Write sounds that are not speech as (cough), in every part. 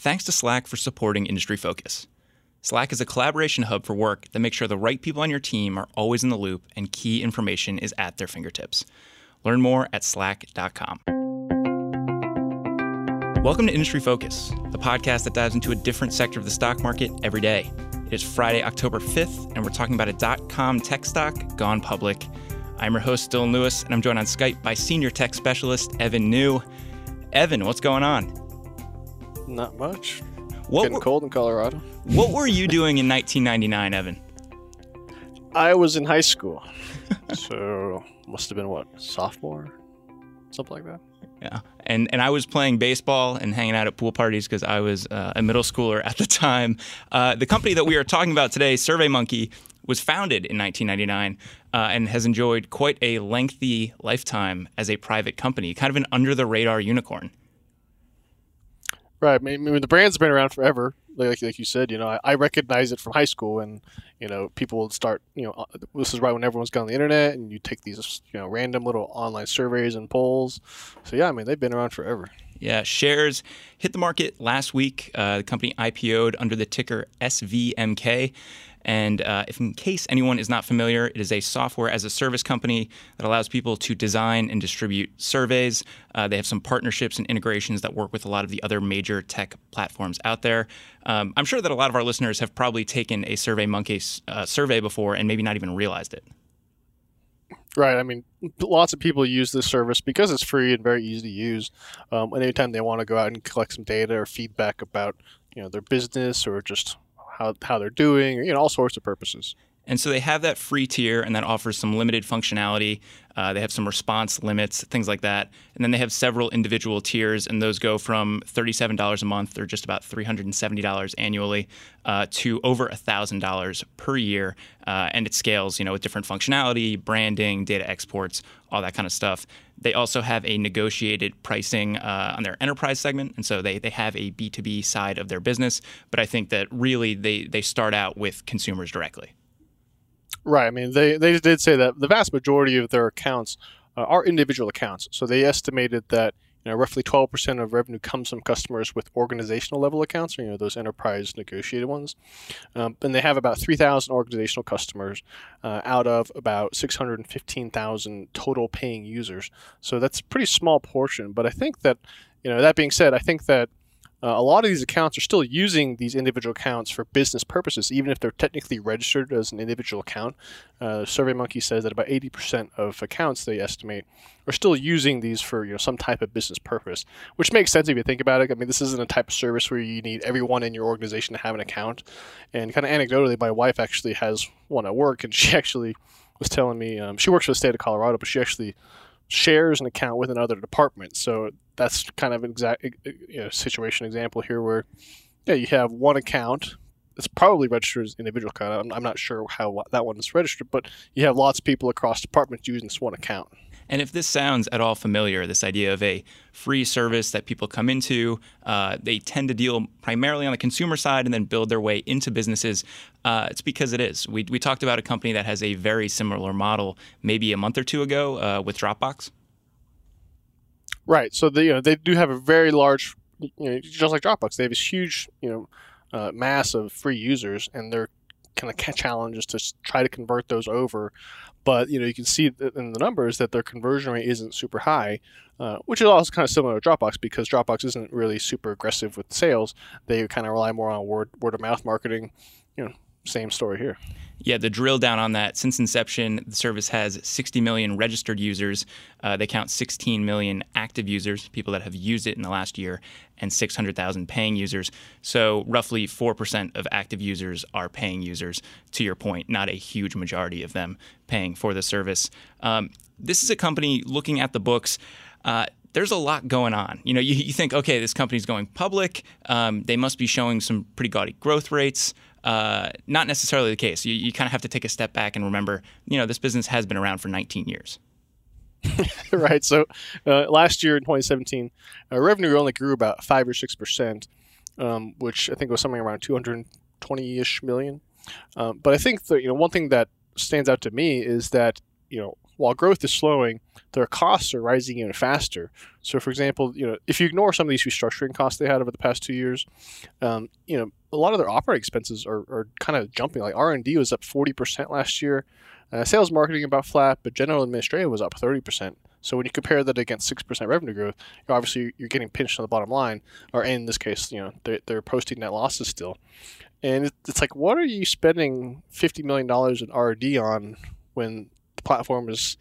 Thanks to Slack for supporting Industry Focus. Slack is a collaboration hub for work that makes sure the right people on your team are always in the loop and key information is at their fingertips. Learn more at slack.com. Welcome to Industry Focus, the podcast that dives into a different sector of the stock market every day. It is Friday, October 5th, and we're talking about a dot com tech stock gone public. I'm your host, Dylan Lewis, and I'm joined on Skype by senior tech specialist Evan Niu. Evan, what's going on? Not much. What Getting were, cold in Colorado. What were you doing in 1999, Evan? I was in high school, (laughs) so must have been what sophomore, something like that. Yeah, and and I was playing baseball and hanging out at pool parties because I was uh, a middle schooler at the time. Uh, the company that we are talking about today, SurveyMonkey, was founded in 1999 uh, and has enjoyed quite a lengthy lifetime as a private company, kind of an under the radar unicorn. Right. I mean, the brand's been around forever. Like, like you said, you know, I, I recognize it from high school, and you know, people would start. You know, uh, this is right when everyone's got on the internet, and you take these, you know, random little online surveys and polls. So yeah, I mean, they've been around forever. Yeah, shares hit the market last week. Uh, the company IPO'd under the ticker SVMK. And uh, if in case anyone is not familiar, it is a software as a service company that allows people to design and distribute surveys. Uh, they have some partnerships and integrations that work with a lot of the other major tech platforms out there. Um, I'm sure that a lot of our listeners have probably taken a SurveyMonkey uh, survey before and maybe not even realized it. Right. I mean, lots of people use this service because it's free and very easy to use. Um, anytime they want to go out and collect some data or feedback about you know their business or just how, how they're doing, you know, all sorts of purposes. And so they have that free tier, and that offers some limited functionality. Uh, they have some response limits, things like that. And then they have several individual tiers, and those go from $37 a month, or just about $370 annually, uh, to over $1,000 per year. Uh, and it scales, you know, with different functionality, branding, data exports, all that kind of stuff. They also have a negotiated pricing uh, on their enterprise segment, and so they, they have a B2B side of their business. But I think that really they, they start out with consumers directly. Right. I mean, they, they did say that the vast majority of their accounts uh, are individual accounts. So they estimated that you know, roughly 12% of revenue comes from customers with organizational level accounts, or, you know, those enterprise negotiated ones. Um, and they have about 3,000 organizational customers uh, out of about 615,000 total paying users. So that's a pretty small portion. But I think that, you know, that being said, I think that uh, a lot of these accounts are still using these individual accounts for business purposes, even if they're technically registered as an individual account. Uh, SurveyMonkey says that about 80% of accounts they estimate are still using these for you know some type of business purpose, which makes sense if you think about it. I mean, this isn't a type of service where you need everyone in your organization to have an account. And kind of anecdotally, my wife actually has one at work, and (laughs) she actually was telling me um, she works for the state of Colorado, but she actually shares an account with another department. So that's kind of an exact you know, situation example here where yeah, you have one account it's probably registered as individual account. I'm, I'm not sure how that one is registered, but you have lots of people across departments using this one account. And if this sounds at all familiar, this idea of a free service that people come into, uh, they tend to deal primarily on the consumer side and then build their way into businesses. Uh, it's because it is. We, we talked about a company that has a very similar model maybe a month or two ago uh, with Dropbox. Right. So they, you know, they do have a very large, you know, just like Dropbox, they have this huge, you know, uh, mass of free users, and their kind of challenge is to try to convert those over. But you know, you can see in the numbers that their conversion rate isn't super high, uh, which is also kind of similar to Dropbox because Dropbox isn't really super aggressive with sales. They kind of rely more on word word of mouth marketing. You know, same story here. Yeah, the drill down on that. Since inception, the service has 60 million registered users. Uh, they count 16 million active users, people that have used it in the last year, and 600,000 paying users. So, roughly 4% of active users are paying users, to your point, not a huge majority of them paying for the service. Um, this is a company looking at the books. Uh, there's a lot going on. You know, you, you think, okay, this company's going public. Um, they must be showing some pretty gaudy growth rates. Uh, not necessarily the case. You, you kind of have to take a step back and remember, you know, this business has been around for 19 years. (laughs) right. So uh, last year in 2017, uh, revenue only grew about five or six percent, um, which I think was something around 220-ish million. Um, but I think that you know one thing that stands out to me is that you know while growth is slowing, their costs are rising even faster. So, for example, you know, if you ignore some of these restructuring costs they had over the past two years, um, you know, a lot of their operating expenses are, are kind of jumping. Like R and D was up forty percent last year, uh, sales marketing about flat, but general administrative was up thirty percent. So when you compare that against six percent revenue growth, obviously you're getting pinched on the bottom line, or in this case, you know, they're, they're posting net losses still. And it's like, what are you spending fifty million dollars in R and D on when the platform is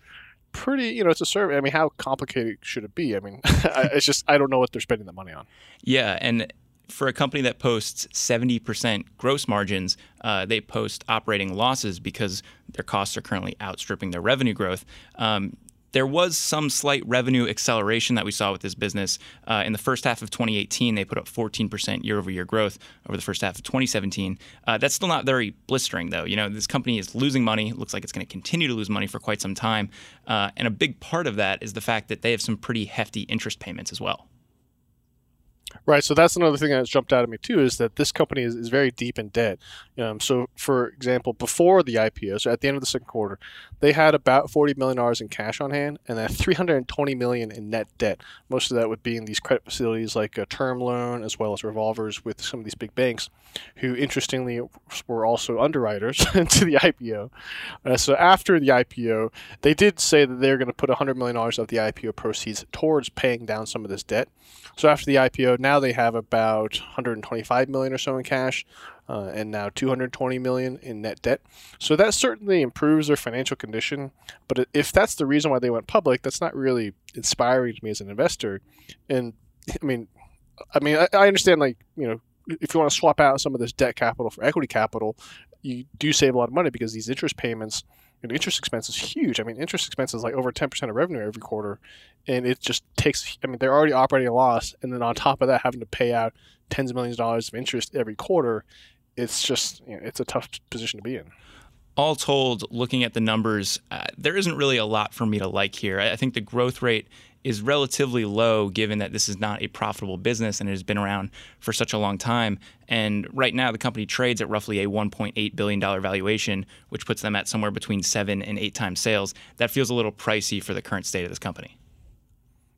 pretty you know it's a survey i mean how complicated should it be i mean (laughs) it's just i don't know what they're spending the money on yeah and for a company that posts 70% gross margins, uh, they post operating losses because their costs are currently outstripping their revenue growth. Um, there was some slight revenue acceleration that we saw with this business. Uh, in the first half of 2018, they put up 14% year over year growth over the first half of 2017. Uh, that's still not very blistering, though. You know, this company is losing money. It Looks like it's going to continue to lose money for quite some time. Uh, and a big part of that is the fact that they have some pretty hefty interest payments as well. Right. So that's another thing that's jumped out at me too is that this company is, is very deep in debt. Um, so, for example, before the IPO, so at the end of the second quarter, they had about forty million dollars in cash on hand and then three hundred and twenty million in net debt. Most of that would be in these credit facilities like a term loan as well as revolvers with some of these big banks, who interestingly were also underwriters (laughs) to the IPO. Uh, so after the IPO, they did say that they're going to put hundred million dollars of the IPO proceeds towards paying down some of this debt. So after the IPO, now they have about 125 million or so in cash, uh, and now 220 million in net debt. So that certainly improves their financial condition. But if that's the reason why they went public, that's not really inspiring to me as an investor. And I mean, I mean, I, I understand like you know if you want to swap out some of this debt capital for equity capital, you do save a lot of money because these interest payments and interest expense is huge. I mean, interest expense is like over 10% of revenue every quarter. And it just takes, I mean, they're already operating a loss. And then on top of that, having to pay out tens of millions of dollars of interest every quarter, it's just, you know, it's a tough position to be in. All told, looking at the numbers, uh, there isn't really a lot for me to like here. I think the growth rate is relatively low given that this is not a profitable business and it has been around for such a long time. And right now, the company trades at roughly a $1.8 billion valuation, which puts them at somewhere between seven and eight times sales. That feels a little pricey for the current state of this company.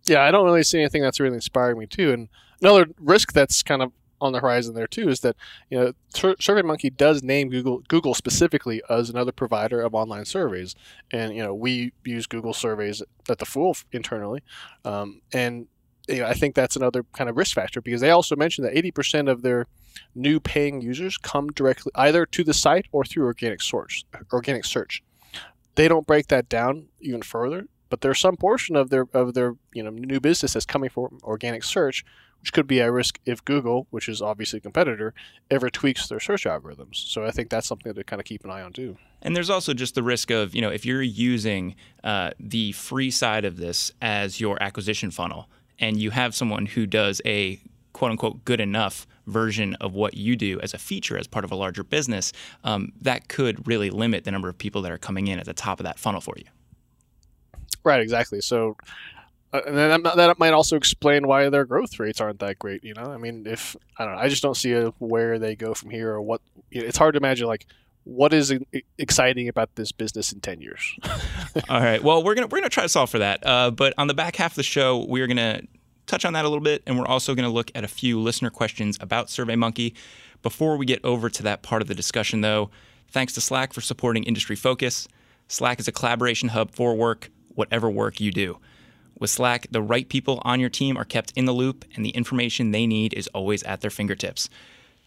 Yeah, I don't really see anything that's really inspiring me too. And another risk that's kind of on the horizon there too is that you know SurveyMonkey does name Google Google specifically as another provider of online surveys, and you know we use Google surveys at the Fool internally, um, and you know, I think that's another kind of risk factor because they also mentioned that 80% of their new paying users come directly either to the site or through organic search. Organic search. They don't break that down even further, but there's some portion of their of their you know new business that's coming from organic search, which could be at risk if Google, which is obviously a competitor, ever tweaks their search algorithms. So I think that's something to kind of keep an eye on too. And there's also just the risk of, you know, if you're using uh, the free side of this as your acquisition funnel and you have someone who does a quote unquote good enough version of what you do as a feature as part of a larger business, um, that could really limit the number of people that are coming in at the top of that funnel for you. Right, exactly. So and then that might also explain why their growth rates aren't that great. You know, I mean, if I don't know, I just don't see a, where they go from here or what. It's hard to imagine like what is exciting about this business in 10 years. (laughs) All right. Well we're gonna we're gonna try to solve for that. Uh, but on the back half of the show we're gonna touch on that a little bit and we're also gonna look at a few listener questions about surveymonkey. Before we get over to that part of the discussion though thanks to slack for supporting industry focus. Slack is a collaboration hub for work whatever work you do with Slack, the right people on your team are kept in the loop, and the information they need is always at their fingertips.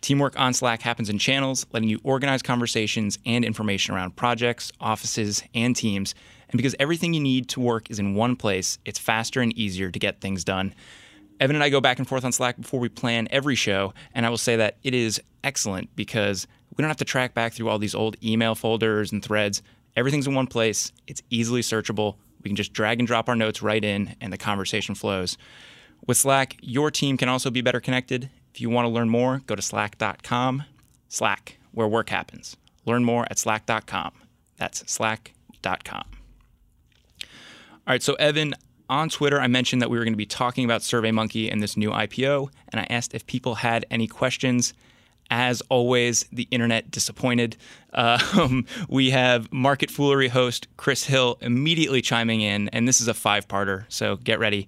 Teamwork on Slack happens in channels, letting you organize conversations and information around projects, offices, and teams. And because everything you need to work is in one place, it's faster and easier to get things done. Evan and I go back and forth on Slack before we plan every show, and I will say that it is excellent because we don't have to track back through all these old email folders and threads. Everything's in one place, it's easily searchable. We can just drag and drop our notes right in, and the conversation flows. With Slack, your team can also be better connected. If you want to learn more, go to slack.com. Slack, where work happens. Learn more at slack.com. That's slack.com. All right, so Evan, on Twitter, I mentioned that we were going to be talking about SurveyMonkey and this new IPO, and I asked if people had any questions. As always, the internet disappointed. (laughs) Um, we have Market Foolery host Chris Hill immediately chiming in, and this is a five parter, so get ready.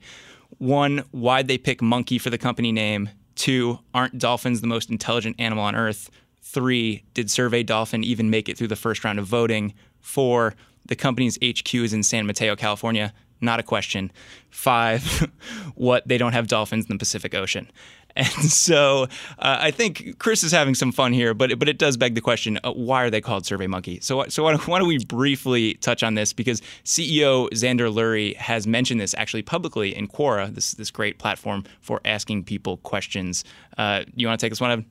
One, why'd they pick monkey for the company name? Two, aren't dolphins the most intelligent animal on earth? Three, did Survey Dolphin even make it through the first round of voting? Four, the company's HQ is in San Mateo, California. Not a question. Five, (laughs) what they don't have dolphins in the Pacific Ocean. (laughs) And so uh, I think Chris is having some fun here, but but it does beg the question: uh, Why are they called Survey Monkey? So so why don't, why don't we briefly touch on this because CEO Zander Lurie has mentioned this actually publicly in Quora, this this great platform for asking people questions. Uh, you want to take this one, Evan?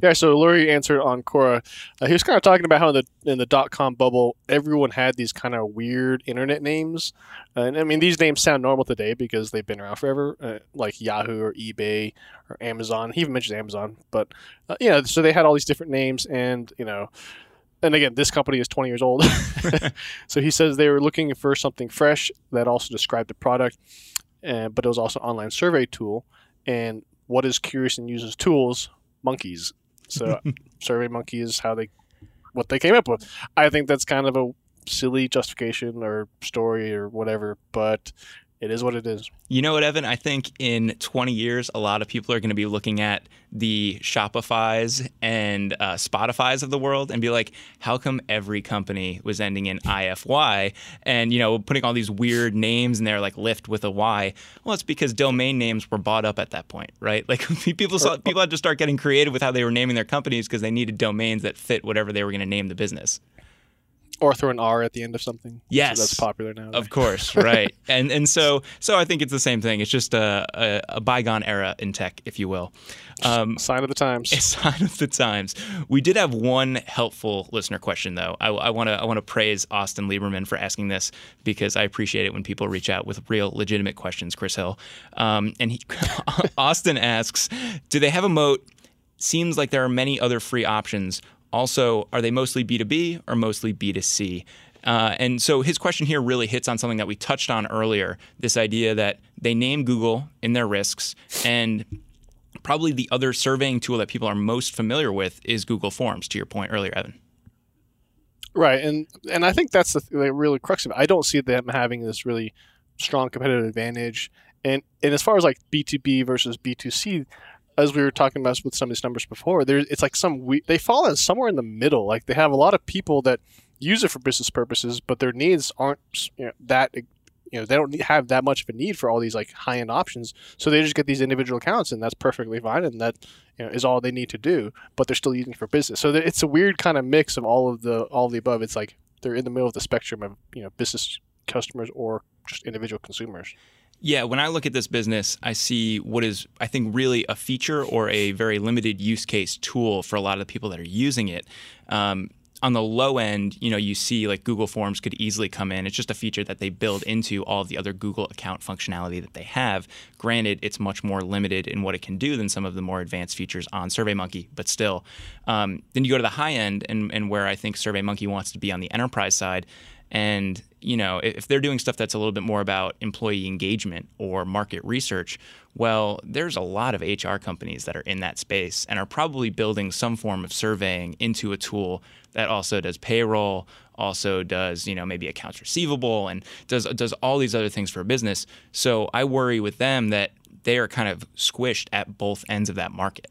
Yeah, so Lurie answered on Quora. Uh, he was kind of talking about how in the in the dot com bubble, everyone had these kind of weird internet names, uh, and I mean these names sound normal today because they've been around forever, uh, like Yahoo or eBay or Amazon. He even mentioned Amazon, but uh, you know, so they had all these different names, and you know, and again, this company is 20 years old, (laughs) (laughs) so he says they were looking for something fresh that also described the product, and but it was also an online survey tool, and what is curious and uses tools monkeys so (laughs) Survey Monkey is how they what they came up with. I think that's kind of a silly justification or story or whatever, but it is what it is. You know what, Evan? I think in 20 years, a lot of people are going to be looking at the Shopify's and uh, Spotify's of the world and be like, how come every company was ending in IFY and, you know, putting all these weird names in there like Lyft with a Y? Well, it's because domain names were bought up at that point, right? (laughs) Like people saw, people had to start getting creative with how they were naming their companies because they needed domains that fit whatever they were going to name the business or throw an R at the end of something. Yes, so that's popular now. Of course, right? (laughs) and and so so I think it's the same thing. It's just a, a, a bygone era in tech, if you will. Um, sign of the times. A (laughs) sign of the times. We did have one helpful listener question though. I want to I want to praise Austin Lieberman for asking this because I appreciate it when people reach out with real legitimate questions. Chris Hill, um, and he, (laughs) Austin asks, do they have a moat? Seems like there are many other free options also, are they mostly B2B or mostly B2C? Uh, and so his question here really hits on something that we touched on earlier this idea that they name Google in their risks. And probably the other surveying tool that people are most familiar with is Google Forms, to your point earlier, Evan. Right. And, and I think that's the, the really crux of it. I don't see them having this really strong competitive advantage. And, and as far as like B2B versus B2C, as we were talking about with some of these numbers before, there it's like some we, they fall in somewhere in the middle. Like they have a lot of people that use it for business purposes, but their needs aren't you know, that you know they don't have that much of a need for all these like high end options. So they just get these individual accounts, and that's perfectly fine, and that you know, is all they need to do. But they're still using it for business. So it's a weird kind of mix of all of the all of the above. It's like they're in the middle of the spectrum of you know business customers or just individual consumers. Yeah, when I look at this business, I see what is, I think, really a feature or a very limited use case tool for a lot of the people that are using it. Um, on the low end, you know, you see like Google Forms could easily come in. It's just a feature that they build into all of the other Google account functionality that they have. Granted, it's much more limited in what it can do than some of the more advanced features on SurveyMonkey, but still. Um, then you go to the high end, and, and where I think SurveyMonkey wants to be on the enterprise side. And you know, if they're doing stuff that's a little bit more about employee engagement or market research, well, there's a lot of HR companies that are in that space and are probably building some form of surveying into a tool that also does payroll, also does, you know, maybe accounts receivable and does does all these other things for a business. So I worry with them that they are kind of squished at both ends of that market.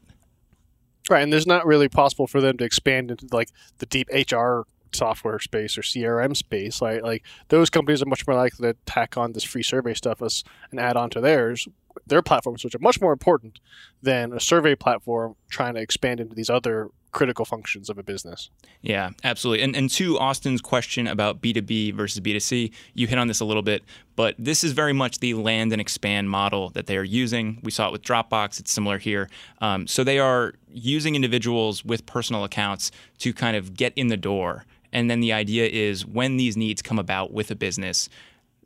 Right, and there's not really possible for them to expand into like the deep HR software space or CRM space, right? Like those companies are much more likely to tack on this free survey stuff as an add-on to theirs, their platforms, which are much more important than a survey platform trying to expand into these other critical functions of a business. Yeah, absolutely. And and to Austin's question about B2B versus B2C, you hit on this a little bit, but this is very much the land and expand model that they are using. We saw it with Dropbox, it's similar here. Um, so they are using individuals with personal accounts to kind of get in the door and then the idea is when these needs come about with a business,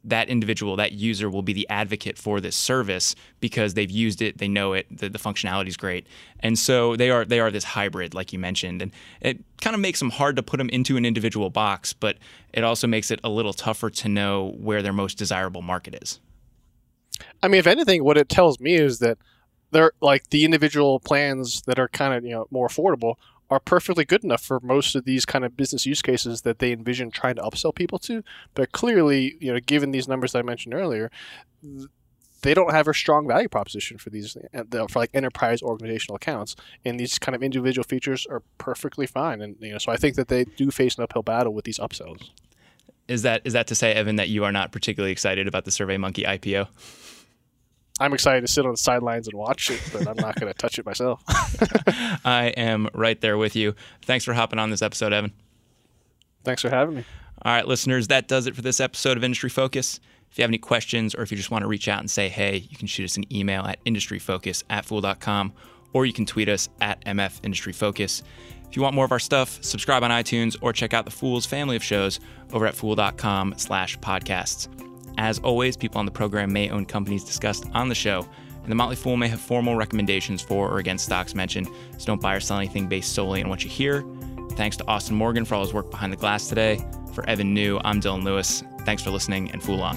that individual, that user will be the advocate for this service because they've used it, they know it, the, the functionality is great, and so they are they are this hybrid, like you mentioned, and it kind of makes them hard to put them into an individual box, but it also makes it a little tougher to know where their most desirable market is. I mean, if anything, what it tells me is that they're like the individual plans that are kind of you know more affordable are perfectly good enough for most of these kind of business use cases that they envision trying to upsell people to. But clearly, you know, given these numbers that I mentioned earlier, they don't have a strong value proposition for these uh, for like enterprise organizational accounts, and these kind of individual features are perfectly fine. And you know, so I think that they do face an uphill battle with these upsells. Is that is that to say, Evan, that you are not particularly excited about the SurveyMonkey IPO? I'm excited to sit on the sidelines and watch it, but I'm not going (laughs) to touch it myself. (laughs) I am right there with you. Thanks for hopping on this episode, Evan. Thanks for having me. All right, listeners, that does it for this episode of Industry Focus. If you have any questions or if you just want to reach out and say hey, you can shoot us an email at industryfocus at fool.com or you can tweet us at MF Industry Focus. If you want more of our stuff, subscribe on iTunes or check out the Fool's family of shows over at fool.com slash podcasts. As always, people on the program may own companies discussed on the show, and the Motley Fool may have formal recommendations for or against stocks mentioned, so don't buy or sell anything based solely on what you hear. Thanks to Austin Morgan for all his work behind the glass today. For Evan Niu, I'm Dylan Lewis. Thanks for listening and Fool on.